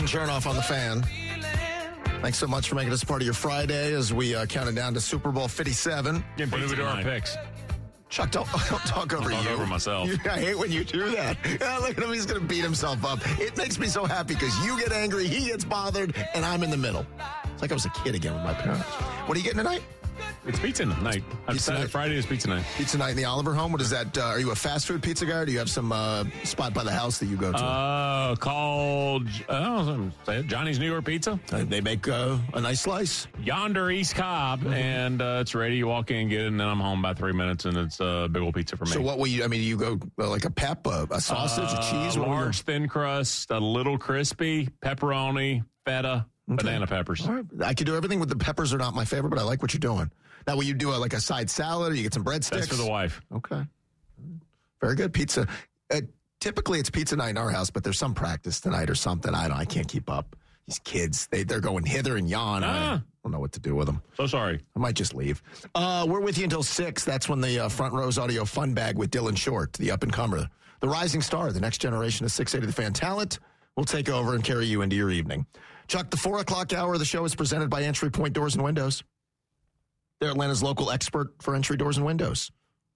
It's Chuck and Chernoff on the fan. Thanks so much for making us part of your Friday as we uh, count it down to Super Bowl 57. Get What do we do our picks? Chuck, don't, don't talk over talk you. over myself. You- I hate when you do that. Yeah, look at him. He's going to beat himself up. It makes me so happy because you get angry, he gets bothered, and I'm in the middle. It's like I was a kid again with my parents. What are you getting tonight? It's pizza night. I've Pizza night? Friday is pizza night. Pizza night in the Oliver home. What is that? Uh, are you a fast food pizza guy or do you have some uh, spot by the house that you go to? Uh, called uh, Johnny's New York Pizza. They make uh, a nice slice. Yonder East Cobb, Mm-hmm. and uh, it's ready. You walk in, get it, and then I'm home by three minutes, and it's a big old pizza for me. So what will you? I mean, you go uh, like a pep, a, a sausage, a cheese, large thin crust, a little crispy, pepperoni, feta, banana peppers. Right. I could do everything with the peppers are not my favorite, but I like what you're doing. Now, will you do a, like a side salad or you get some breadsticks? That's for the wife. Okay. Very good. Pizza. Uh, typically, it's pizza night in our house, but there's some practice tonight or something. I don't. I can't keep up. These kids, they they're going hither and yon. Ah. I don't know what to do with them. So sorry. I might just leave. Uh, we're with you until six. That's when the uh, front rows audio fun bag with Dylan Short, the up and comer, the rising star, the next generation of six eighty the fan talent, will take over and carry you into your evening. Chuck, the four o'clock hour of the show is presented by Entry Point Doors and Windows. They're Atlanta's local expert for entry doors and windows.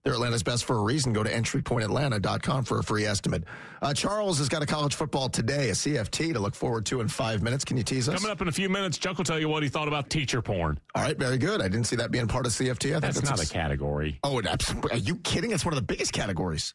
They're Atlanta's best for a reason. Go to entrypointatlanta.com for a free estimate. Uh, Charles has got a college football today, a CFT to look forward to in five minutes. Can you tease us? Coming up in a few minutes, Chuck will tell you what he thought about teacher porn. All right, very good. I didn't see that being part of CFT. I think That's not a a category. Oh, are you kidding? It's one of the biggest categories.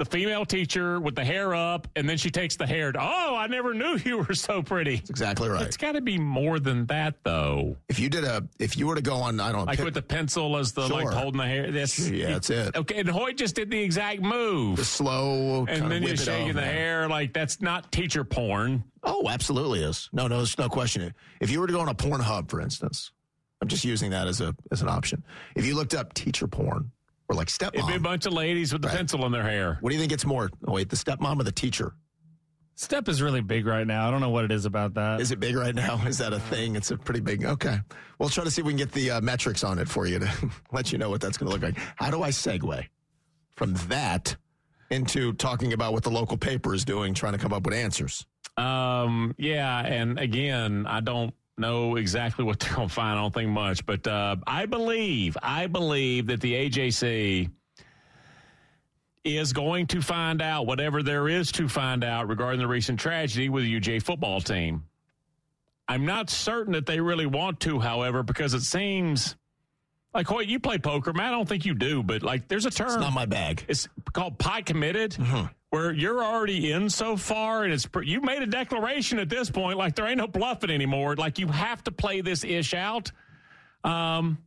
The female teacher with the hair up, and then she takes the hair. Oh, I never knew you were so pretty. That's exactly right. It's got to be more than that, though. If you did a, if you were to go on, I don't know, Like pick- with the pencil as the like holding the hair. That's yeah, that's it. okay. And Hoyt just did the exact move, The slow, and then you're shaking the hair. Like that's not teacher porn. Oh, absolutely is. No, no, there's no question. If you were to go on a porn hub, for instance, I'm just using that as a as an option. If you looked up teacher porn or like stepmom. It'd be a bunch of ladies with the Right. pencil in their hair. what do you think it's more? Oh, wait, the stepmom or the teacher? Step is really big right now. I don't know what it is about that. Is it big right now? Is that a thing? It's a pretty big. Okay. We'll try to see if we can get the uh, metrics on it for you to let you know what that's going to look like. How do I segue from that into talking about what the local paper is doing, trying to come up with answers? Um, yeah, and again, I don't know exactly what they're going to find. I don't think much, but uh, I believe, I believe that the AJC is going to find out whatever there is to find out regarding the recent tragedy with the UGA football team. I'm not certain that they really want to, however, because it seems like Hoyt, you play poker, man. I don't think you do, but like there's a term. It's not my bag. It's called pot committed, where you're already in so far, and it's you made a declaration at this point, like there ain't no bluffing anymore. Like you have to play this ish out. Um,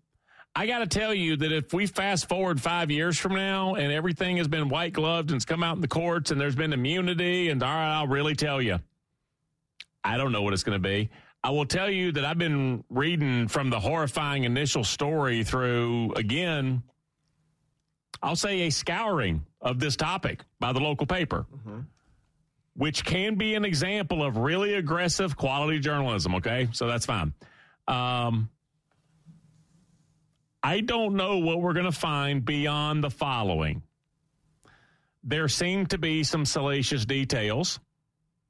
I got to tell you that if we fast forward five years from now and everything has been white gloved and it's come out in the courts and there's been immunity, and all right, I'll really tell you, I don't know what it's going to be. I will tell you that I've been reading from the horrifying initial story through again. I'll say a scouring of this topic by the local paper, which can be an example of really aggressive quality journalism. Okay, so that's fine. Um, I don't know what we're going to find beyond the following. There seem to be some salacious details.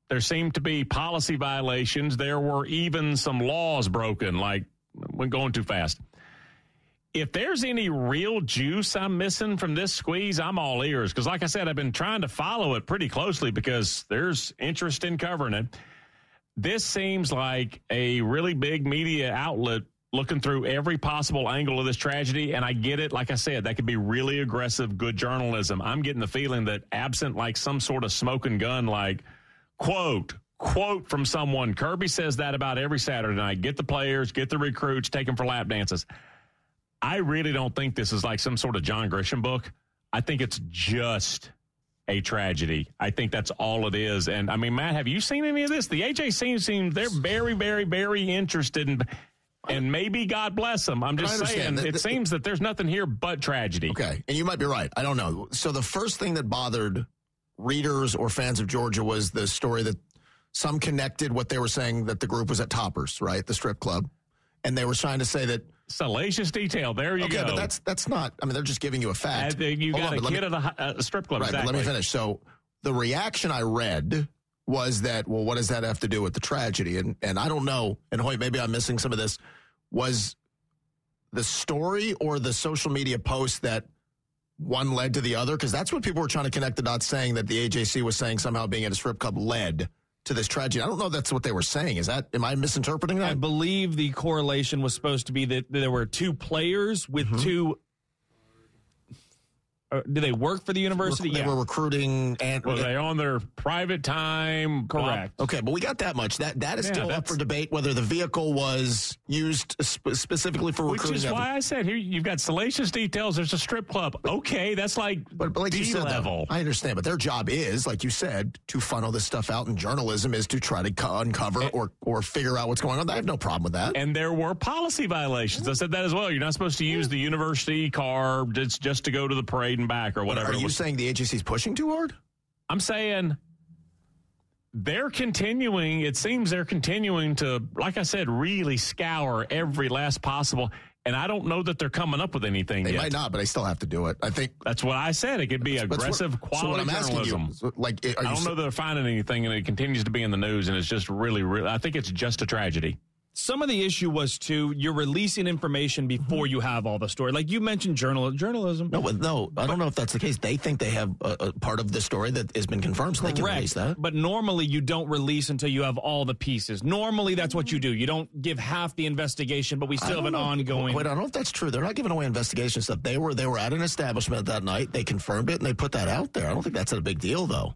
There seemed to be policy violations. There were even some laws broken, like when going too fast. If there's any real juice I'm missing from this squeeze, I'm all ears. Because, like I said, I've been trying to follow it pretty closely because there's interest in covering it. This seems like a really big media outlet looking through every possible angle of this tragedy. And I get it. Like I said, that could be really aggressive, good journalism. I'm getting the feeling that absent like some sort of smoking gun, like, quote, quote from someone. Kirby says that about every Saturday night. Get the players, get the recruits, take them for lap dances. I really don't think this is like some sort of John Grisham book. I think it's just a tragedy. I think that's all it is. And I mean, Matt, have you seen any of this? The AJC seems they're very, very, very interested in. And maybe God bless them. I'm just saying, it seems that there's nothing here but tragedy. Okay, and you might be right. I don't know. So the first thing that bothered readers or fans of Georgia was the story that some connected what they were saying that the group was at Toppers, right, the strip club, and they were trying to say that salacious detail. There you okay, go. but that's that's not. I mean, they're just giving you a fact. Uh, you Hold got on, a kid me- at a, a strip club. Right, exactly. but let me finish. So the reaction I read was that, well, what does that have to do with the tragedy? And and I don't know. And Hoyt, maybe I'm missing some of this. Was the story or the social media post that one led to the other? Because that's what people were trying to connect the dots, saying that the AJC was saying somehow being at a strip club led to this tragedy. I don't know. if That's what they were saying. Is that? Am I misinterpreting that? I believe the correlation was supposed to be that there were two players with Mm-hmm. two. Uh, do they work for the university? They yeah. were recruiting and Were they on their private time? Correct. Okay, but we got that much. That that is Yeah, still up for debate whether the vehicle was used sp- specifically for Which recruiting. is why I said here you've got salacious details. There's a strip club. Okay, that's like But, but like you D said, though, level. I understand. But their job is, like you said, to funnel this stuff out, and journalism is to try to co- uncover or or figure out what's going on. I have no problem with that. and there were policy violations. I said that as well. You're not supposed to use the university car just, just to go to the parade and back or But whatever. are you saying the AJC's pushing too hard? I'm saying they're continuing. It seems they're continuing to, like I said, really scour every last possible. And I don't know that they're coming up with anything They yet. might not, but they still have to do it. I think. That's what I said. It could be what- aggressive so quality what I'm asking journalism. you, so, like, are you I don't sa- know that they're finding anything, and it continues to be in the news, and it's just really, really. I think it's just a tragedy. Some of the issue was too you're releasing information before mm-hmm. you have all the story. Like you mentioned, journal journalism. No, no, I don't know if that's the case. They think they have a, a part of the story that has been confirmed, so they can release that. But normally you don't release until you have all the pieces. Normally that's what you do. You don't give half the investigation, but we still have an know. ongoing. Wait, I don't know if that's true. They're not giving away investigation stuff. They were they were at an establishment that night. They confirmed it and they put that out there. I don't think that's a big deal though.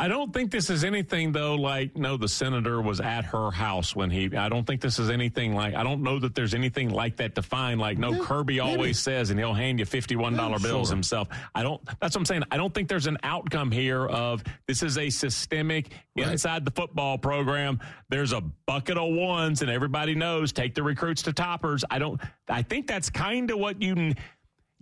I don't think this is anything though. Like, no, the senator was at her house when he. I don't think this is anything like. I don't know that there's anything like that defined. Like, no, Kirby always says, and he'll hand you fifty-one dollar bills sure. himself. I don't. That's what I'm saying. I don't think there's an outcome here of this is a systemic Right. inside the football program. There's a bucket of ones, and everybody knows take the recruits to toppers. I don't. I think that's kind of what you.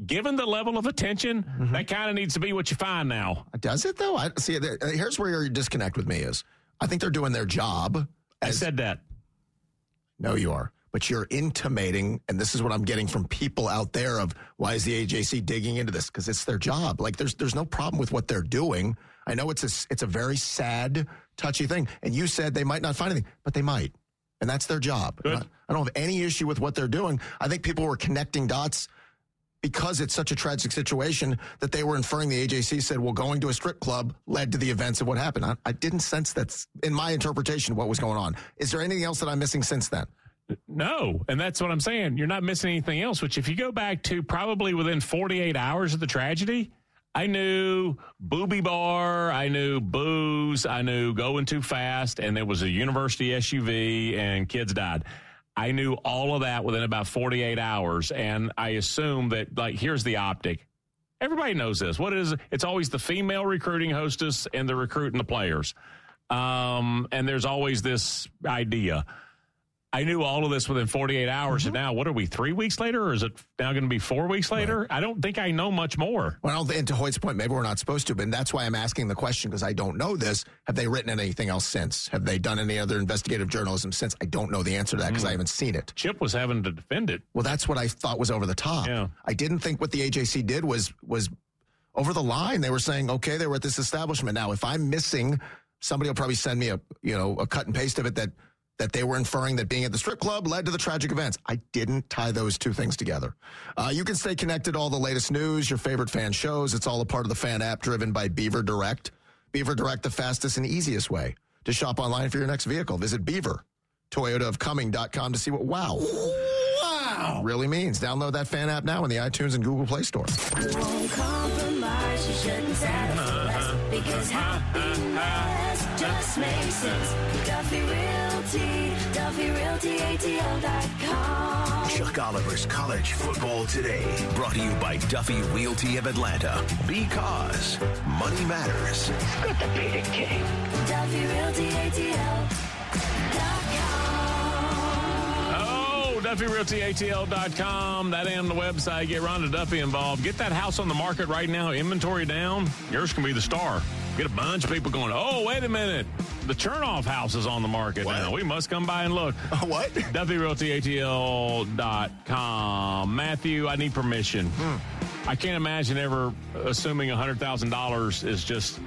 Given the level of attention, Mm-hmm. that kind of needs to be what you find now. Does it though? I see. Here's where your disconnect with me is. I think they're doing their job. I said that. no, you are. But you're intimating, and this is what I'm getting from people out there of why is the AJC digging into this? Because it's their job. Like there's there's no problem with what they're doing. I know it's a it's a very sad, touchy thing. And you said they might not find anything, but they might. And that's their job. I I don't have any issue with what they're doing. I think people were connecting dots because it's such a tragic situation that they were inferring the AJC said, well, going to a strip club led to the events of what happened. I, I didn't sense that's in my interpretation what was going on. Is there anything else that I'm missing since then? No, and that's what I'm saying. You're not missing anything else, which if you go back to probably within 48 hours of the tragedy, I knew booby bar, I knew booze, I knew going too fast, and there was a university SUV and kids died. I knew all of that within about 48 hours, and I assume that, like, here's the optic. Everybody knows this. What is it's always the female recruiting hostess and the recruiting the players. Um, and there's always this idea. I knew all of this within 48 hours. And mm-hmm. now, what are we, three weeks later, or is it now going to be four weeks later? I don't think I know much more. Well, and to Hoyt's point, maybe we're not supposed to, but that's why I'm asking the question because I don't know this. Have they written anything else since? Have they done any other investigative journalism since? I don't know the answer to that because I mm. haven't seen it. Chip was having to defend it. Well, that's what I thought was over the top. Yeah. I didn't think what the AJC did was was over the line. They were saying, okay, they were at this establishment. Now, if I'm missing, somebody will probably send me a you know a cut and paste of it that that they were inferring that being at the strip club led to the tragic events. I didn't tie those two things together. Uh, you can stay connected to all the latest news, your favorite fan shows. It's all a part of the fan app driven by Beaver Direct. Beaver Direct, the fastest and easiest way to shop online for your next vehicle. Visit Beaver, ToyotaofCumming.com to see what wow. Wow. Really means. Download that fan app now in the iTunes and Google Play Store. Won't compromise, you shouldn't settle for less. Because happiness just makes sense. Duffy Realty, DuffyRealtyATL.com. Chuck Oliver's College Football Today, brought to you by Duffy Realty of Atlanta. Because money matters. Good to be the king. DuffyRealtyATL.com. Oh, DuffyRealtyATL.com. That and the website. Get Rhonda Duffy involved. Get that house on the market right now. Inventory down. Yours can be the star. Get a bunch of people going, oh, wait a minute. The Chernoff house is on the market What? now. We must come by and look. Uh, what? DuffyRealtyATL.com. Matthew, I need permission. Hmm. I can't imagine ever assuming $100,000 is just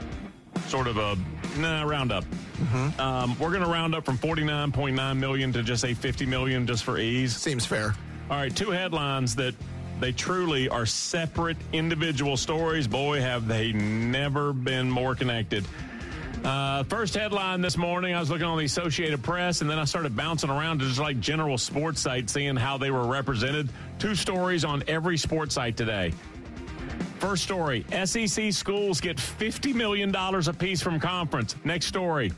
sort of a nah, round up. Mm-hmm. Um, we're going to round up from 49.9 million to just say 50 million just for ease. Seems fair. All right, two headlines that they truly are separate individual stories. Boy, have they never been more connected. Uh, first headline this morning, I was looking on the Associated Press, and then I started bouncing around to just like general sports sites, seeing how they were represented. Two stories on every sports site today. First story SEC schools get $50 million apiece from conference. Next story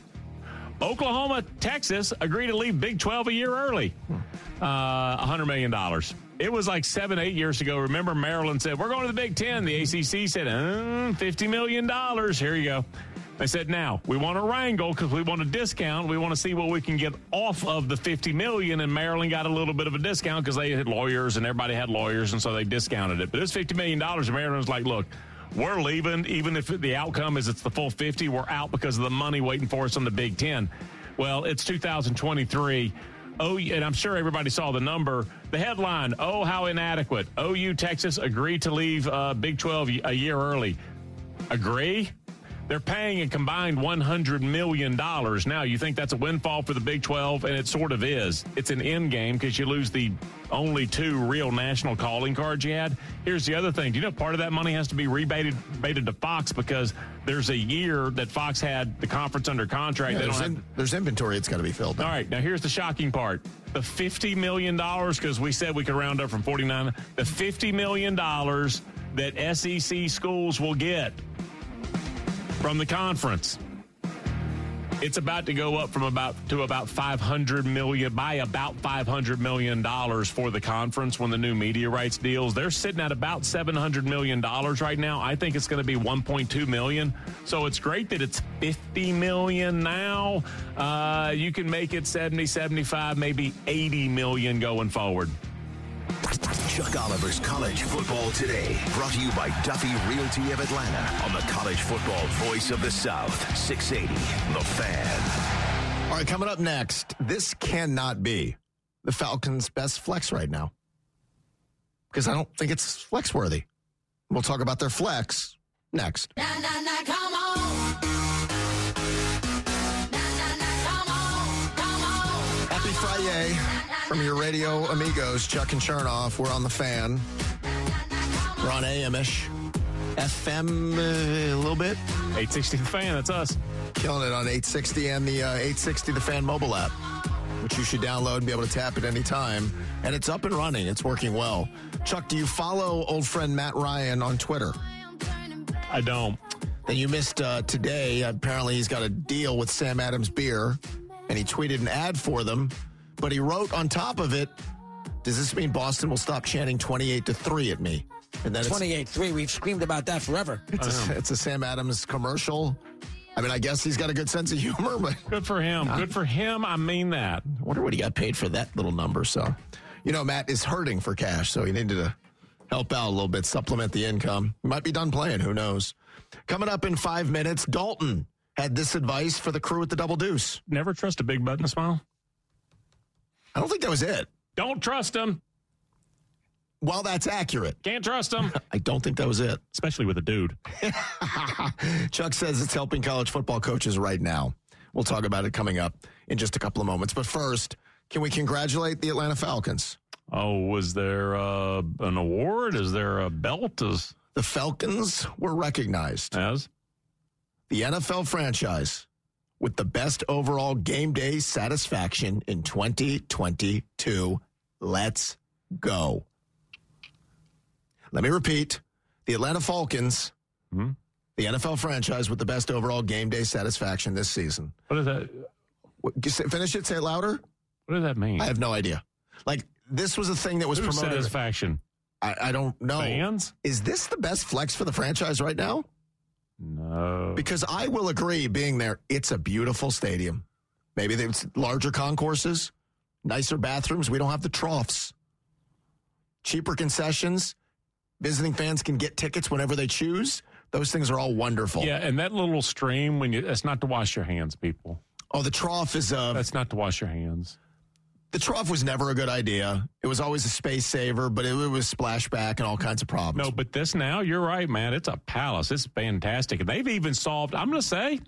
Oklahoma, Texas agree to leave Big 12 a year early. Uh, $100 million. It was like seven, eight years ago. Remember, Maryland said, We're going to the Big Ten. The ACC said, uh, $50 million. Here you go. They said, now we want to wrangle because we want a discount. We want to see what we can get off of the 50 million. And Maryland got a little bit of a discount because they had lawyers and everybody had lawyers. And so they discounted it. But it's $50 million. And Maryland's like, look, we're leaving. Even if the outcome is it's the full 50, we're out because of the money waiting for us on the Big Ten. Well, it's 2023. Oh, and I'm sure everybody saw the number. The headline, oh, how inadequate. OU Texas agreed to leave uh, Big 12 a year early. Agree? They're paying a combined $100 million. Now, you think that's a windfall for the Big 12, and it sort of is. It's an end game because you lose the only two real national calling cards you had. Here's the other thing. Do you know part of that money has to be rebated, rebated to Fox because there's a year that Fox had the conference under contract. Yeah, there's, have, there's inventory it's got to be filled. all right, now here's the shocking part. The $50 million, because we said we could round up from 49, the $50 million that SEC schools will get from the conference. It's about to go up from about to about 500 million by about 500 million dollars for the conference when the new media rights deals. They're sitting at about 700 million dollars right now. I think it's going to be 1.2 million. So it's great that it's 50 million now. Uh, you can make it 70, 75, maybe 80 million going forward. Chuck Oliver's College Football Today, brought to you by Duffy Realty of Atlanta on the College Football Voice of the South, 680, The Fan. All right, coming up next, this cannot be the Falcons' best flex right now because I don't think it's flex worthy. We'll talk about their flex next. Na, na, na, come on. Come on. Come on. Happy Friday from your radio amigos, Chuck and Chernoff. We're on the fan. We're on AM-ish. FM uh, a little bit. 860 the fan, that's us. Killing it on 860 and the uh, 860 The Fan mobile app, which you should download and be able to tap at any time. And it's up and running. It's working well. Chuck, do you follow old friend Matt Ryan on Twitter? I don't. Then you missed uh, today. Apparently, he's got a deal with Sam Adams Beer, and he tweeted an ad for them. But he wrote on top of it, "Does this mean Boston will stop chanting 28 to three at me?" And then it's, 28-3. We've screamed about that forever. it's, a, it's a Sam Adams commercial. I mean, I guess he's got a good sense of humor, but Good for him. Good for him. I mean that. I wonder what he got paid for that little number. So, you know, Matt is hurting for cash, so he needed to help out a little bit, supplement the income. He might be done playing. Who knows? Coming up in five minutes, Dalton had this advice for the crew at the Double Deuce. Never trust a big button smile. I don't think that was it. Don't trust him. While that's accurate, Can't trust him. I don't think that was it. Especially with a dude. Chuck says it's helping college football coaches right now. We'll talk about it coming up in just a couple of moments. But first, can we congratulate the Atlanta Falcons? Oh, was there uh, an award? Is there a belt? As, The Falcons were recognized as? the NFL franchise with the best overall game day satisfaction in 2022. Let's go. Let me repeat the Atlanta Falcons mm-hmm. the NFL franchise with the best overall game day satisfaction this season. What does that? What, finish it, say it louder. What does that mean? I have no idea. Like, this was a thing that was Whose promoted. satisfaction? I, I don't know. Fans? Is this the best flex for the franchise right now? No. Because I will agree, being there, it's a beautiful stadium. Maybe there's larger concourses, nicer bathrooms. We don't have the troughs. Cheaper concessions. Visiting fans can get tickets whenever they choose. Those things are all wonderful. Yeah, and that little stream when you that's not to wash your hands, people. Oh, the trough is uh, That's not to wash your hands. The trough was never a good idea. It was always a space saver, but it, was splashback and all kinds of problems. No, but this now, you're right, man. It's a palace. It's fantastic. And they've even solved, I'm going to say,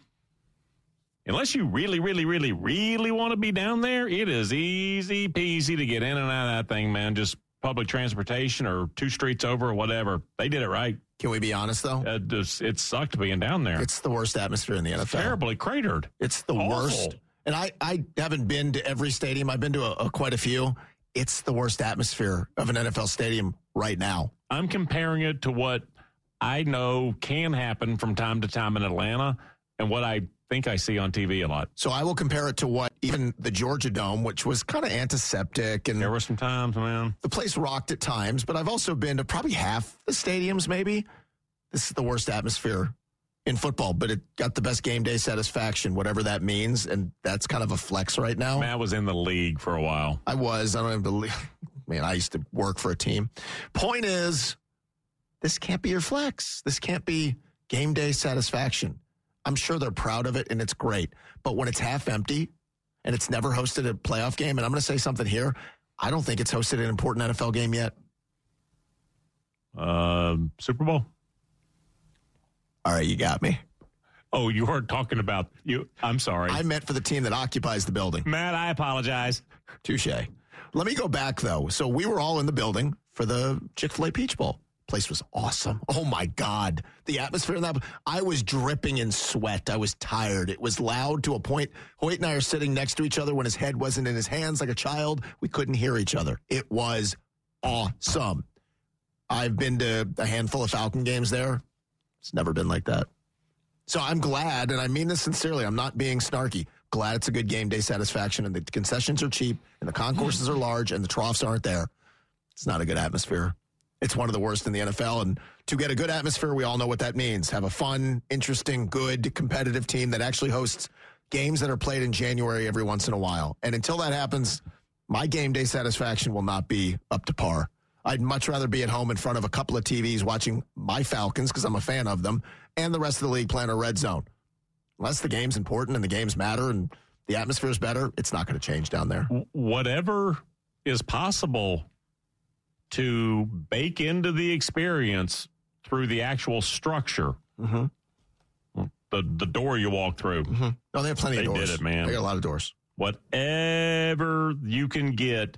unless you really, really, really, really want to be down there, it is easy peasy to get in and out of that thing, man. Just public transportation or two streets over or whatever. They did it right. Can we be honest though? Uh, just, it sucked being down there. It's the worst atmosphere in the NFL. terribly cratered. It's the Awful. worst. And I, I haven't been to every stadium. I've been to a, a, quite a few. It's the worst atmosphere of an NFL stadium right now. I'm comparing it to what I know can happen from time to time in Atlanta and what I think I see on TV a lot. So I will compare it to what even the Georgia Dome, which was kind of antiseptic and There were some times, man. the place rocked at times, but I've also been to probably half the stadiums, maybe. This is the worst atmosphere in football, but it got the best game day satisfaction, whatever that means. And that's kind of a flex right now. Matt was in the league for a while. I was. I don't even believe. Man, I used to work for a team. Point is, this can't be your flex. This can't be game day satisfaction. I'm sure they're proud of it and it's great. But when it's half empty and it's never hosted a playoff game, and I'm going to say something here, I don't think it's hosted an important NFL game yet. Um, Super Bowl. All right, you got me. Oh, you weren't talking about you. I'm sorry, I meant for the team that occupies the building. Matt. I apologize. Touche. Let me go back though. So we were all in the building for the Chick Fil A Peach Bowl. Place was awesome. Oh my God, the atmosphere in that. I was dripping in sweat. I was tired. It was loud to a point. Hoyt and I are sitting next to each other when his head wasn't in his hands like a child. We couldn't hear each other. It was awesome. I've been to a handful of Falcon games there. It's never been like that. So I'm glad, and I mean this sincerely. I'm not being snarky. Glad it's a good game day satisfaction, and the concessions are cheap, and the concourses are large, and the troughs aren't there. It's not a good atmosphere. It's one of the worst in the NFL. And to get a good atmosphere, we all know what that means. Have a fun, interesting, good, competitive team that actually hosts games that are played in January every once in a while. And until that happens, my game day satisfaction will not be up to par. I'd much rather be at home in front of a couple of TVs watching my Falcons because I'm a fan of them and the rest of the league playing a red zone. Unless the game's important and the games matter and the atmosphere is better, it's not going to change down there. Whatever is possible to bake into the experience through the actual structure, Mm-hmm. the the door you walk through, No, they have plenty They of did it, man. They got a lot of doors. whatever you can get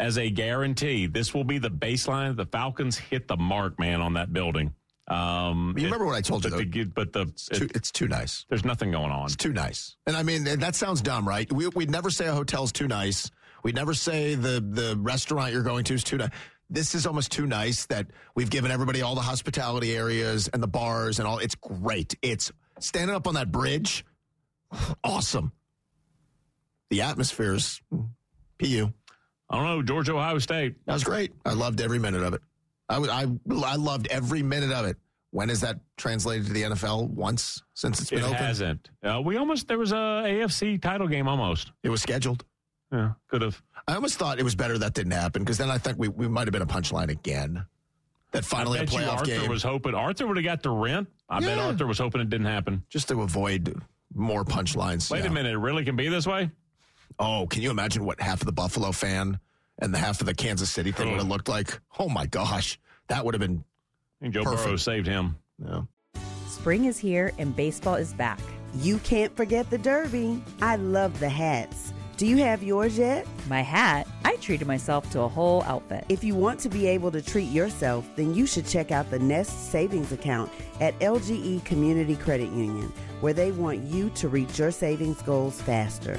as a guarantee, this will be the baseline. The Falcons hit the mark, man, on that building. Um, You remember what I told you, but though? the, but the It's too, it's too nice. there's nothing going on. It's too nice. And I mean, that sounds dumb, right? We, we'd never say a hotel's too nice. We'd never say the, the restaurant you're going to is too nice. This is almost too nice that we've given everybody all the hospitality areas and the bars and all. It's great. It's standing up on that bridge. Awesome. The atmosphere's PU. I don't know Georgia Ohio State. That was great. I loved every minute of it. I, was- I, I loved every minute of it. When is that translated to the NFL? Once since it's been It open? hasn't. Uh, we almost there was a AFC title game almost. It was scheduled. Yeah, could have. I almost thought it was better that didn't happen because then I think we, we might have been a punchline again. That finally I a bet you playoff Arthur game was hoping Arthur would have got the rent. I bet Arthur was hoping it didn't happen. just to avoid more punchlines. Wait Yeah. a minute, it really can be this way? Oh, can you imagine what half of the Buffalo fan and the half of the Kansas City thing Ugh. would have looked like? Oh my gosh, that would have been. I think Joe Perfect. Burrow saved him. Yeah. Spring is here and baseball is back. You can't forget the Derby. I love the hats. Do you have yours yet? My hat, I treated myself to a whole outfit. If you want to be able to treat yourself, then you should check out the Nest Savings Account at LGE Community Credit Union, where they want you to reach your savings goals faster.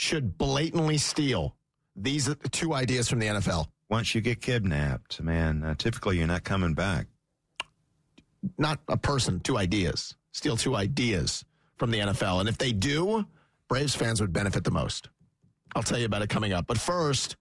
should blatantly steal these are the two ideas from the NFL. Once you get kidnapped, man, uh, typically you're not coming back. Not a person, two ideas. Steal two ideas from the NFL. And if they do, Braves fans would benefit the most. I'll tell you about it coming up. But first,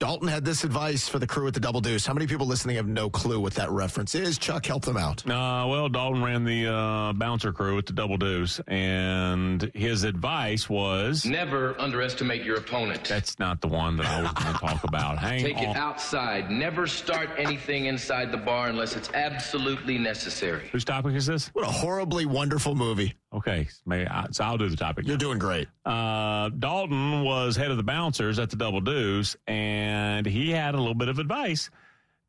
Dalton had this advice for the crew at the Double Deuce. How many people listening have no clue what that reference is? Chuck, help them out. Uh, well, Dalton ran the uh, bouncer crew at the Double Deuce, and his advice was Never underestimate your opponent. that's not the one that I was going to talk about. Hang Take on. it outside. Never start anything inside the bar unless it's absolutely necessary. Whose topic is this? What a horribly wonderful movie. Okay, so I'll do the topic. You're doing great. Uh, Dalton was head of the bouncers at the Double Deuce, and he had a little bit of advice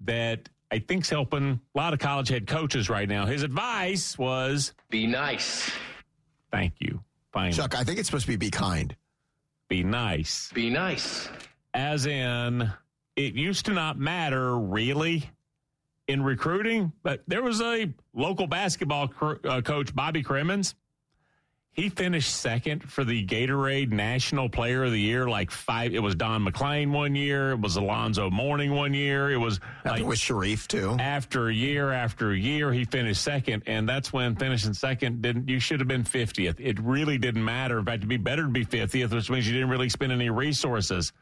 that I think's helping a lot of college head coaches right now. His advice was Be nice. thank you. Fine. Chuck, I think it's supposed to be be kind. Be nice. Be nice. As in, it used to not matter really in recruiting, but there was a local basketball cr- uh, coach, Bobby Cremins. He finished second for the Gatorade National Player of the Year. Like five, it was Don MacLean one year. It was Alonzo Mourning one year. It was like with Sharif, too. after year after year, he finished second, and that's when finishing second didn't. You should have been fiftieth. It really didn't matter. In fact, it'd be better to be fiftieth, which means you didn't really spend any resources.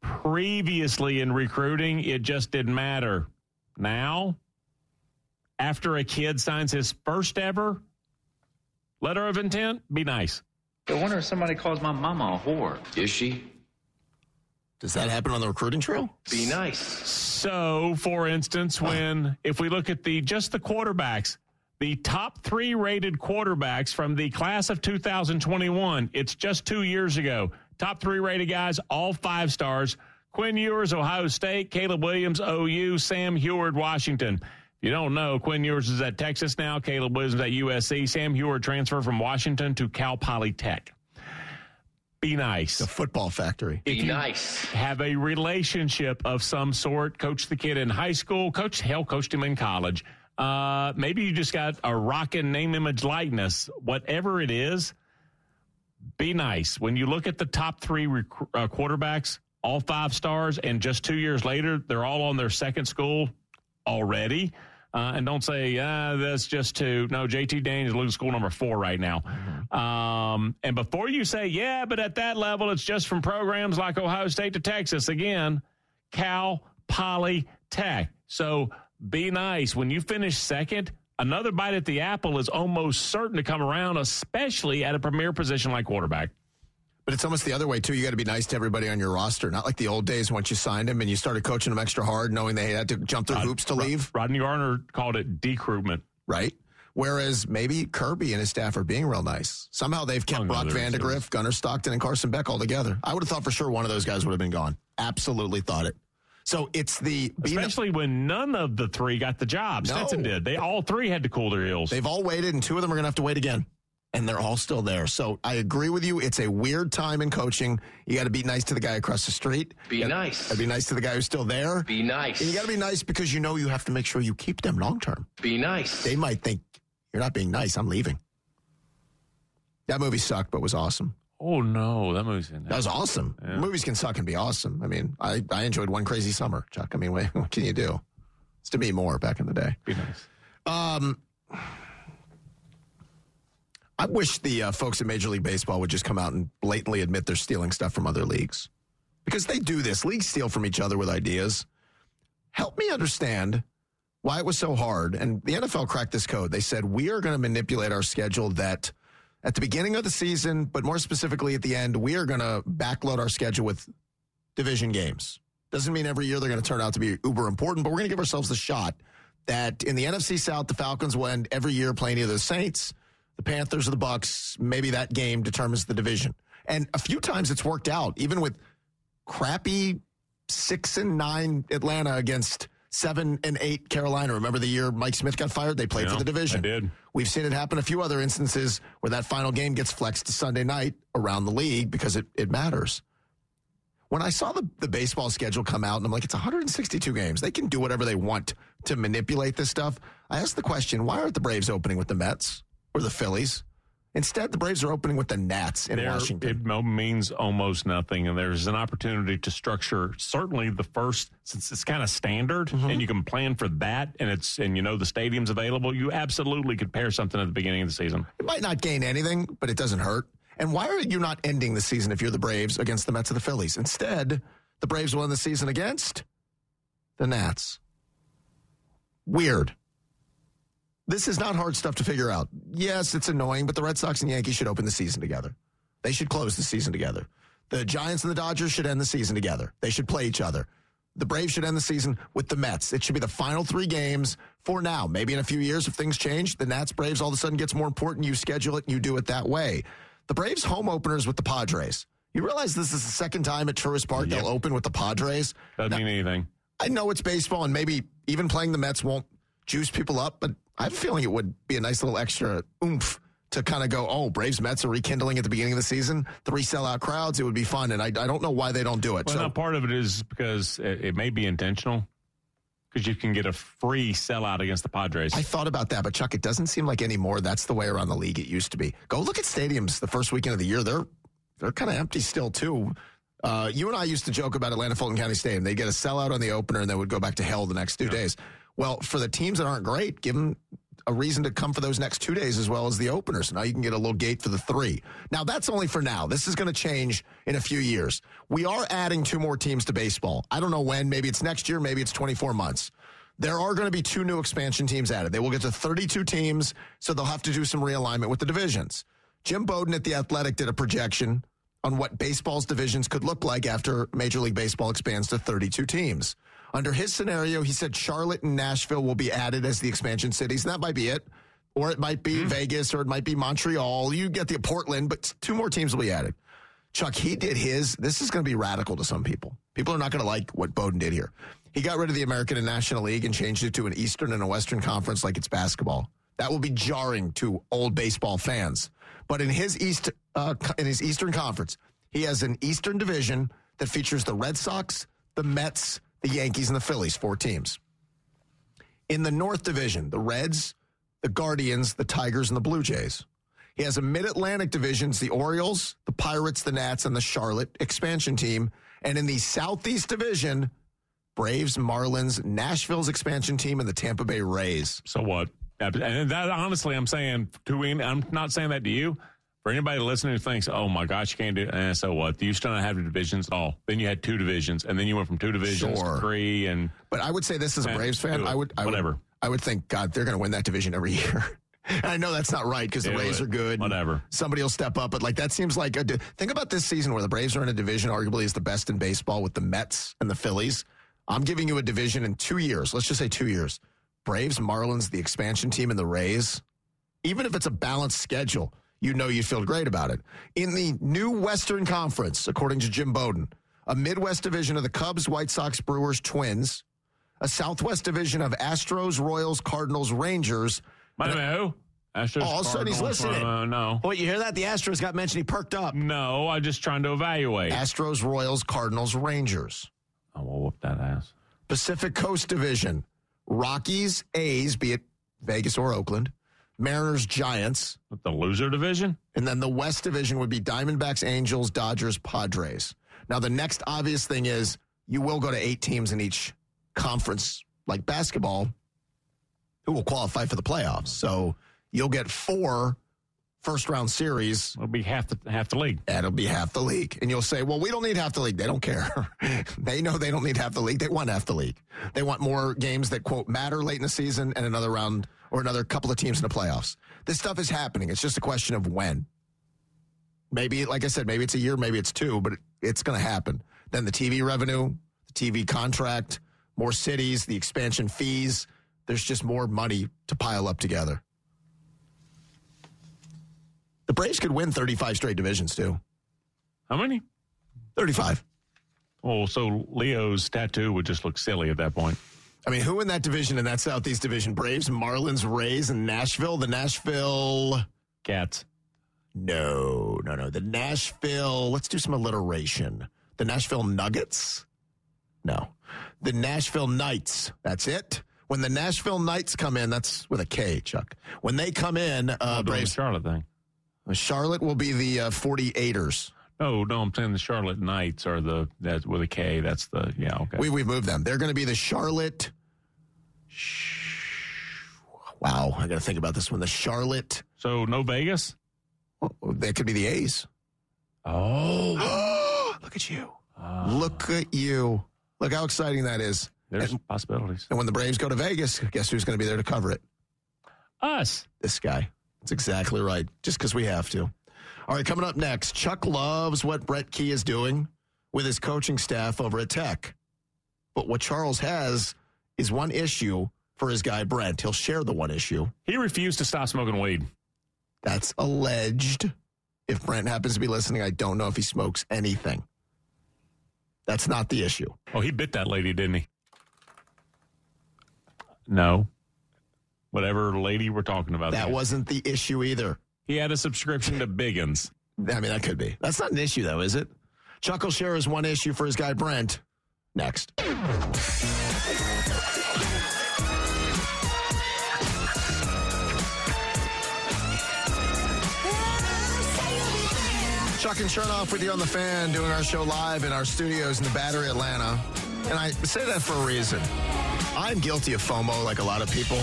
Previously in recruiting, it just didn't matter. Now, after a kid signs his first ever letter of intent, be nice. I wonder if somebody calls my mama a whore. Is she? Does that happen on the recruiting trail? Be nice. So, for instance, when if we look at the just the quarterbacks, the top three rated quarterbacks from the class of 2021, it's just two years ago. Top three rated guys, all five stars. Quinn Ewers, Ohio State. Caleb Williams, OU. Sam Huard, Washington. If you don't know, Quinn Ewers is at Texas now. Caleb Williams at USC. Sam Huard transferred from Washington to Cal Polytech. Be nice The football factory. Be nice. have a relationship of some sort. Coach the kid in high school. Coach hell, coached him in college. Uh, maybe you just got a rockin' name, image, likeness. Whatever it is, be nice. When you look at the top three rec- uh, quarterbacks, all five stars, and just two years later, they're all on their second school already. Uh, and don't say, ah, that's just two. No, JT Daniels is losing school number four right now. Um, and before you say, yeah, but at that level, it's just from programs like Ohio State to Texas, again, Cal Poly Tech. So be nice. When you finish second, another bite at the apple is almost certain to come around, especially at a premier position like quarterback. But it's almost the other way, too. You got to be nice to everybody on your roster. Not like the old days once you signed them and you started coaching them extra hard, knowing they had to jump through uh, hoops to leave, Rodney Garner called it decruitment. right? Whereas maybe Kirby and his staff are being real nice. Somehow they've kept oh, Among Brock Vandagriff, Gunnar Stockton, and Carson Beck all together. I would have thought for sure one of those guys would have been gone. Absolutely thought it. So it's the Especially when none of the three got the job. No. Stetson did. They all three had to cool their heels. They've all waited, and two of them are going to have to wait again. And they're all still there. So I agree with you. It's a weird time in coaching. You got to be nice to the guy across the street. Be You nice. got to be nice to the guy who's still there. Be nice. And you got to be nice because you know you have to make sure you keep them long term. Be nice. They might think you're not being nice. I'm leaving. That movie sucked, but was awesome. oh no, that movie's in That was awesome. Movies can suck and be awesome. I mean, I, I enjoyed One Crazy Summer, Chuck. I mean, what, what can you do? It's to be more back in the day. Be nice. Um, I wish the uh, folks at Major League Baseball would just come out and blatantly admit they're stealing stuff from other leagues. Because they do this. Leagues steal from each other with ideas. Help me understand why it was so hard. And the NFL cracked this code. They said, we are going to manipulate our schedule that at the beginning of the season, but more specifically at the end, we are going to backload our schedule with division games. Doesn't mean every year they're going to turn out to be uber important, but we're going to give ourselves the shot that in the NFC South, the Falcons will end every year playing either the Saints, the Panthers, or the Bucs. Maybe that game determines the division. And a few times it's worked out, even with crappy six and nine Atlanta against Seven and eight Carolina. Remember the year Mike Smith got fired? They played Yeah, for the division. did. We've seen it happen a few other instances where that final game gets flexed to Sunday night around the league because it, it matters. When I saw the, the baseball schedule come out, and I'm like, it's 162 games. They can do whatever they want to manipulate this stuff. I asked the question, why aren't the Braves opening with the Mets or the Phillies? Instead, the Braves are opening with the Nats in There- Washington. It means almost nothing, and there's an opportunity to structure certainly the first since it's kind of standard, Mm-hmm. and you can plan for that, and it's and you know the stadium's available. You absolutely could pair something at the beginning of the season. It might not gain anything, but it doesn't hurt. And why are you not ending the season if you're the Braves against the Mets or the Phillies? Instead, the Braves will end the season against the Nats. Weird. This is not hard stuff to figure out. Yes, it's annoying, but the Red Sox and Yankees should open the season together. They should close the season together. The Giants and the Dodgers should end the season together. They should play each other. The Braves should end the season with the Mets. It should be the final three games for now. Maybe in a few years, if things change, the Nats Braves all of a sudden gets more important. You schedule it and you do it that way. The Braves home openers with the Padres. You realize this is the second time at Truist Park they'll open with the Padres. Doesn't mean anything. I know it's baseball, and maybe even playing the Mets won't juice people up, but I have a feeling it would be a nice little extra oomph to kind of go, oh, Braves Mets are rekindling at the beginning of the season. Three sellout crowds, it would be fun, and I, I don't know why they don't do it. Well, so part of it is because it, it may be intentional, because you can get a free sellout against the Padres. I thought about that, but Chuck, it doesn't seem like anymore. That's the way around the league it used to be. Go look at stadiums the first weekend of the year. They're they're kind of empty still too. Uh, you and I used to joke about Atlanta Fulton County Stadium. They get a sellout on the opener and they would go back to hell the next two days. Well, for the teams that aren't great, give them a reason to come for those next two days as well as the opener. So now you can get a little gate for the three. Now that's only for now. This is going to change in a few years. We are adding two more teams to baseball. I don't know when. Maybe it's next year. Maybe it's 24 months. There are going to be two new expansion teams added. They will get to 32 teams, so they'll have to do some realignment with the divisions. Jim Bowden at The Athletic did a projection on what baseball's divisions could look like after Major League Baseball expands to 32 teams. Under his scenario, he said Charlotte and Nashville will be added as the expansion cities, and that might be it. Or it might be Vegas, or it might be Montreal. You get the Portland, but two more teams will be added. Chuck, he did his. This is going to be radical to some people. People are not going to like what Bowden did here. He got rid of the American and National League and changed it to an Eastern and a Western conference like it's basketball. That will be jarring to old baseball fans. But in his East, uh, in his Eastern Conference, he has an Eastern Division that features the Red Sox, the Mets, the Yankees, and the Phillies, four teams. In the North Division, the Reds, the Guardians, the Tigers, and the Blue Jays. He has a Mid Atlantic divisions, the Orioles, the Pirates, the Nats, and the Charlotte expansion team. And in the Southeast Division, Braves, Marlins, Nashville's expansion team, and the Tampa Bay Rays. So what? And that honestly, I'm saying to I'm not saying that to you. For anybody listening who thinks, "Oh my gosh, you can't do," it. Eh, so what? You still don't have divisions at all. Then you had two divisions, and then you went from two divisions Sure. to three, and But I would say this as a Braves fan. I would, I Whatever. would, I would think, God, they're going to win that division every year. and I know that's not right because the Rays it. are good. Whatever. Somebody will step up, but like that seems like a. di- Think about this season where the Braves are in a division, arguably is the best in baseball with the Mets and the Phillies. I'm giving you a division in two years. Let's just say two years. Braves, Marlins, the expansion team, and the Rays. Even if it's a balanced schedule, you know you feel great about it. In the new Western Conference, according to Jim Bowden, a Midwest division of the Cubs, White Sox, Brewers, Twins, a Southwest division of Astros, Royals, Cardinals, Rangers. Wait a minute, who? Astros, All of a sudden he's listening. Uh, no, Oh, you hear that? The Astros got mentioned. He perked up. no. I'm just trying to evaluate. Astros, Royals, Cardinals, Rangers. Oh, we'll whoop that ass. Pacific Coast Division, Rockies, A's, be it Vegas or Oakland, Mariners, Giants, With the loser division. and then the West Division would be Diamondbacks, Angels, Dodgers, Padres. Now, the next obvious thing is you will go to eight teams in each conference, like basketball, who will qualify for the playoffs. So you'll get four first round series. It'll be half the half the league. That'll be half the league. And you'll say, well, we don't need half the league. They don't care. they know they don't need half the league. They want half the league. They want more games that, quote, matter late in the season and another round or another couple of teams in the playoffs. This stuff is happening. It's just a question of when. Maybe, like I said, maybe it's a year, maybe it's two, but it's going to happen. Then the TV revenue, the TV contract, more cities, the expansion fees. There's just more money to pile up together. The Braves could win 35 straight divisions, too. How many? 35. Oh, so Leo's tattoo would just look silly at that point. I mean, who in that division, in that Southeast division? Braves, Marlins, Rays, and Nashville? The Nashville. Cats. No, no, no. The Nashville. Let's do some alliteration. The Nashville Nuggets? No. The Nashville Knights. That's it. When the Nashville Knights come in, that's with a K, Chuck. When they come in, uh, the Braves. Charlotte thing. Charlotte will be the uh, 48ers. No, no, I'm saying the Charlotte Knights are the that with a K. That's the yeah. Okay. We, we've moved them. They're going to be the Charlotte. Wow, I got to think about this one. The Charlotte. so no Vegas. They could be the A's. Oh, Look at you. Ah. Look at you. Look how exciting that is. there's And, possibilities. and when the Braves go to Vegas, guess who's going to be there to cover it? Us. This guy. That's exactly right. Just because we have to. All right, coming up next, Chuck loves what Brent Key is doing with his coaching staff over at Tech. But what Charles has is one issue for his guy Brent. He'll share the one issue. He refused to stop smoking weed. That's alleged. If Brent happens to be listening, I don't know if he smokes anything. That's not the issue. Oh, he bit that lady, didn't he? No. Whatever lady we're talking about. That wasn't the issue either. He had a subscription to Biggins. I mean, that could be. That's not an issue, though, is it? Chuck will share his one issue for his guy Brent next. Chuck and Chernoff with you on the fan, doing our show live in our studios in the Battery, Atlanta. And I say that for a reason. I'm guilty of FOMO like a lot of people.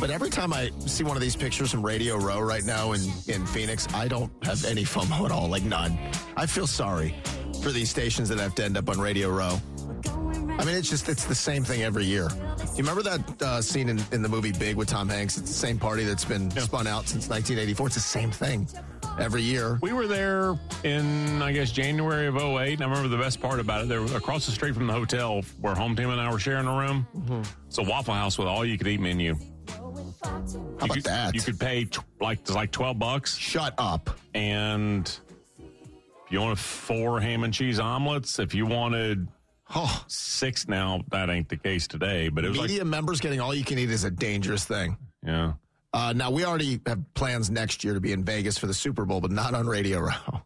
But every time I see one of these pictures from Radio Row right now in, in Phoenix, I don't have any FOMO at all, like none. I feel sorry for these stations that have to end up on Radio Row. I mean, it's just, it's the same thing every year. You remember that uh, scene in, in the movie Big with Tom Hanks? It's the same party that's been spun out since 1984. It's the same thing every year. We were there in, I guess, January of 08. And I remember the best part about it. There, was across the street from the hotel where Home Team and I were sharing a room. It's a Waffle House with all you could eat menu. How you about could, that? You could pay tw- like like 12 bucks. Shut up. And if you wanted four ham and cheese omelets, if you wanted Oh, six now, that ain't the case today. But it was media members getting all you can eat is a dangerous thing. yeah. Uh, now, we already have plans next year to be in Vegas for the Super Bowl, but not on Radio Row.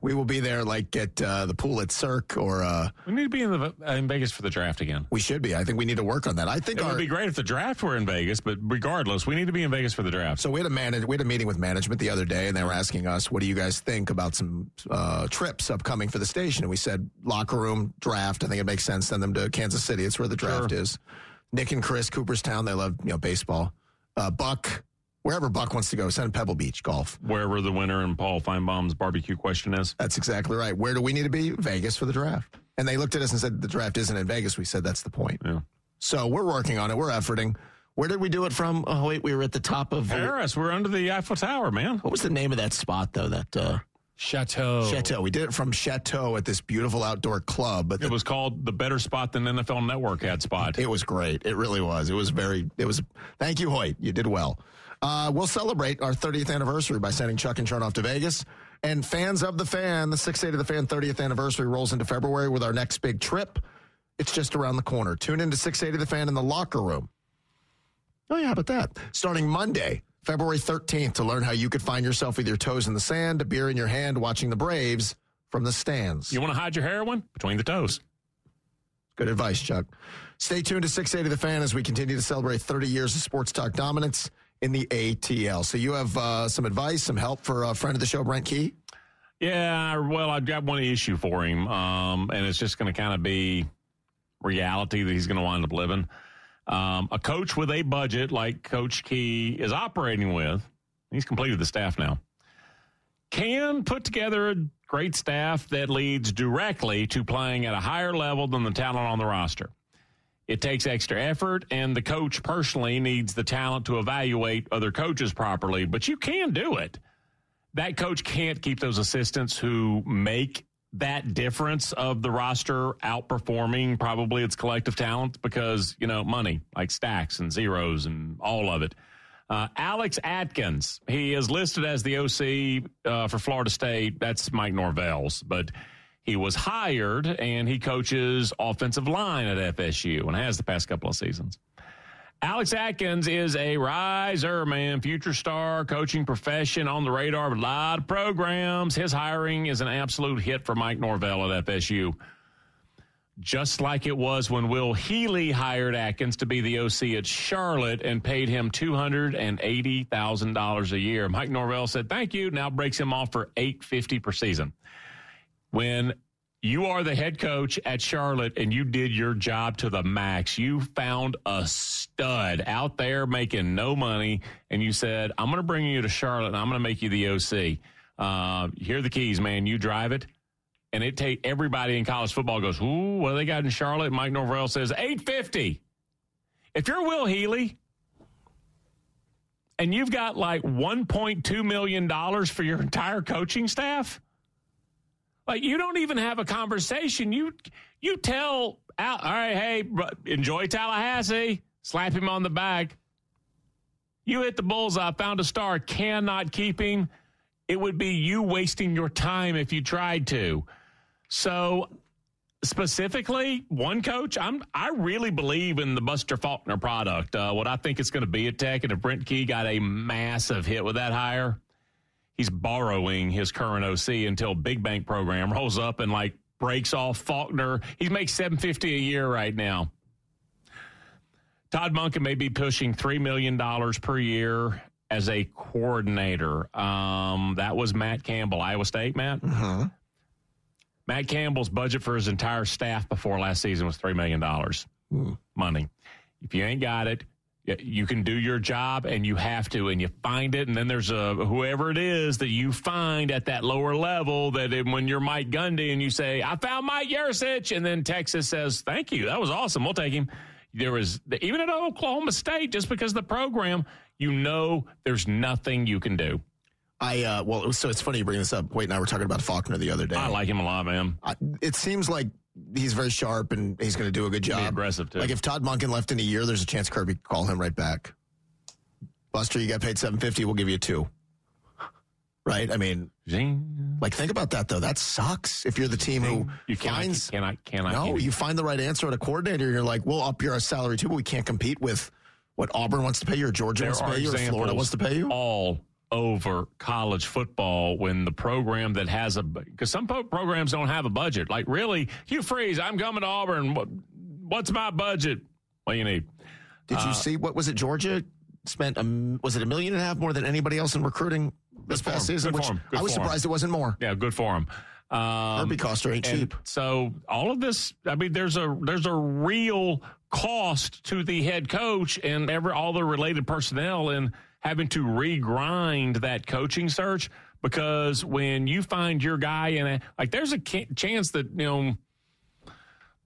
We will be there like at uh, the pool at Cirque or uh, We need to be in the in Vegas for the draft again. we should be. I think we need to work on that. I think It our. would be great if the draft were in Vegas, but regardless, we need to be in Vegas for the draft. So we had a manage, we had a meeting with management the other day, and they were asking us, "What do you guys think about some uh, trips upcoming for the station?" And we said, "Locker room draft. I think it makes sense. Send them to Kansas City. It's where the draft Sure. is." Nick and Chris Cooperstown. They love you know baseball. Uh, Buck, wherever Buck wants to go, send him Pebble Beach golf. Wherever the winner in Paul Finebaum's barbecue question is. That's exactly right. Where do we need to be? Vegas for the draft. And they looked at us and said, "The draft isn't in Vegas." We said, "That's the point." Yeah. So we're working on it. We're efforting. Where did we do it from? Oh wait, we were at the top of Paris, we're under the Eiffel Tower, man. What was the name of that spot though? That uh, Chateau. Chateau. We did it from Chateau at this beautiful outdoor club, but It was called the better spot than NFL Network had spot. it was great. It really was. It was very. It was. Thank you, Hoyt. You did well. Uh, we'll celebrate our 30th anniversary by sending Chuck and Chernoff to Vegas. And fans of the fan, the 680 of the fan 30th anniversary rolls into February with our next big trip. It's just around the corner. Tune into 680 the fan in the locker room. Oh, yeah, how about that? Starting Monday, February 13th, to learn how you could find yourself with your toes in the sand, a beer in your hand, watching the Braves from the stands. You want to hide your heroin? Between the toes. Good advice, Chuck. Stay tuned to 680 The Fan as we continue to celebrate 30 years of sports talk dominance in the ATL. So you have uh, some advice, some help for a friend of the show, Brent Key? Yeah, well, I've got one issue for him, um, and it's just going to kind of be reality that he's going to wind up living. Um, a coach with a budget like Coach Key is operating with, he's completed the staff now, can put together a great staff that leads directly to playing at a higher level than the talent on the roster. It takes extra effort, and the coach personally needs the talent to evaluate other coaches properly, but you can do it that coach can't keep those assistants who make that difference of the roster outperforming probably its collective talent because, you know, money like stacks and zeros and all of it. Uh, Alex Atkins, he is listed as the OC uh, for Florida State. That's Mike Norvell's, but he was hired and he coaches offensive line at FSU and has the past couple of seasons. Alex Atkins is a riser, man, future star, coaching profession on the radar of a lot of programs. His hiring is an absolute hit for Mike Norvell at FSU. Just like it was when Will Healy hired Atkins to be the OC at Charlotte and paid him $280,000 a year. Mike Norvell said, thank you, now breaks him off for 850 per season. When you are the head coach at Charlotte and you did your job to the max. You found a stud out there making no money, and you said, I'm going to bring you to Charlotte and I'm going to make you the OC. Uh, here are the keys, man. You drive it. And it take everybody in college football goes, Ooh, what do they got in Charlotte? Mike Norvell says 850. If you're Will Healy and you've got like $1.2 million for your entire coaching staff, like you don't even have a conversation. You you tell Al, all right, hey, enjoy Tallahassee. Slap him on the back. You hit the bullseye. Found a star. Cannot keep him. It would be you wasting your time if you tried to. So specifically, one coach, I'm I really believe in the Buster Faulkner product. Uh, what I think it's going to be at Tech, and if Brent Key got a massive hit with that hire, he's borrowing his current OC until Big Bank program rolls up and like breaks off Faulkner. He makes seven fifty a year right now. Todd Monken may be pushing three million dollars per year as a coordinator. Um, that was Matt Campbell, Iowa State. Matt. Uh-huh. Matt Campbell's budget for his entire staff before last season was three million dollars money. If you ain't got it, you can do your job, and you have to, and you find it, and then there's a whoever it is that you find at that lower level that it- when you're Mike Gundy and you say, "I found Mike Yurcich," and then Texas says, "Thank you, that was awesome, we'll take him." There was even at Oklahoma State, just because of the program, you know, there's nothing you can do. I uh, well, so it's funny you bring this up. Wait, and I were talking about Faulkner the other day. I like him a lot, man. I, it seems like he's very sharp and he's going to do a good job. Be aggressive too. Like if Todd Monken left in a year, there's a chance Kirby could call him right back. Buster, you got paid seven fifty. We'll give you two. Right? I mean, Zing. like think about that though. That sucks. If you're the team who you cannot, finds cannot, cannot. no, you find the right answer at a coordinator, you're like, we'll up your salary too, but we can't compete with what Auburn wants to pay you, or Georgia there wants to pay you, or Florida wants to pay you. all over college football when the program that has a because some programs don't have a budget. Like really, Hugh Freeze, I'm coming to Auburn. What, what's my budget? What do you need? Did Uh, you see what was it? Georgia spent a, was it a million and a half more than anybody else in recruiting this past season? Good Which. I was surprised it wasn't more. Yeah, good for him. Um, Kirby Coster ain't cheap. So all of this, I mean, there's a there's a real cost to the head coach and every all the related personnel and having to regrind that coaching search because when you find your guy in a like, there's a chance that you know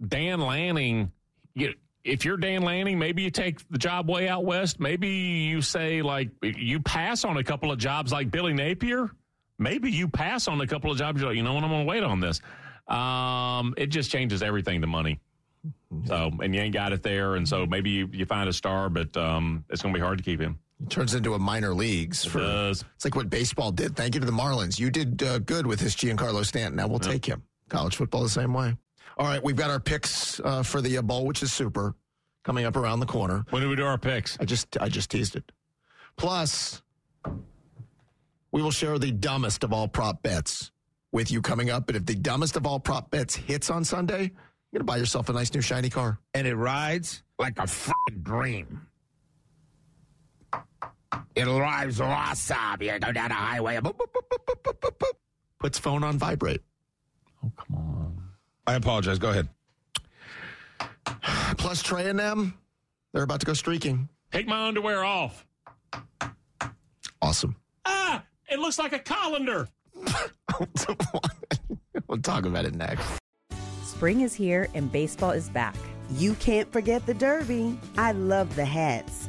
Dan Lanning. You, if you're Dan Lanning, maybe you take the job way out west. Maybe you say like you pass on a couple of jobs like Billy Napier. Maybe you pass on a couple of jobs. You're like, you know what, I'm going to wait on this. Um, it just changes everything to money. So, and you ain't got it there, and so maybe you, you find a star, but um, it's going to be hard to keep him. It turns into a minor leagues. For, does. It's like what baseball did. Thank you to the Marlins. You did uh, good with this Giancarlo Stanton. Now we'll take him. College football the same way. All right, we've got our picks uh, for the uh, bowl, which is super, coming up around the corner. When do we do our picks? I just I just teased it. Plus, we will share the dumbest of all prop bets with you coming up. But if the dumbest of all prop bets hits on Sunday, you're gonna buy yourself a nice new shiny car. And it rides like a dream. It arrives awesome. You go down the highway. boop, boop, boop, boop, boop, boop, boop. Puts phone on vibrate. Oh, come on. I apologize. Go ahead. Plus Trey and them, they're about to go streaking. Take my underwear off. Awesome. Ah, it looks like a colander. we'll talk about it next. Spring is here and baseball is back. You can't forget the Derby. I love the hats.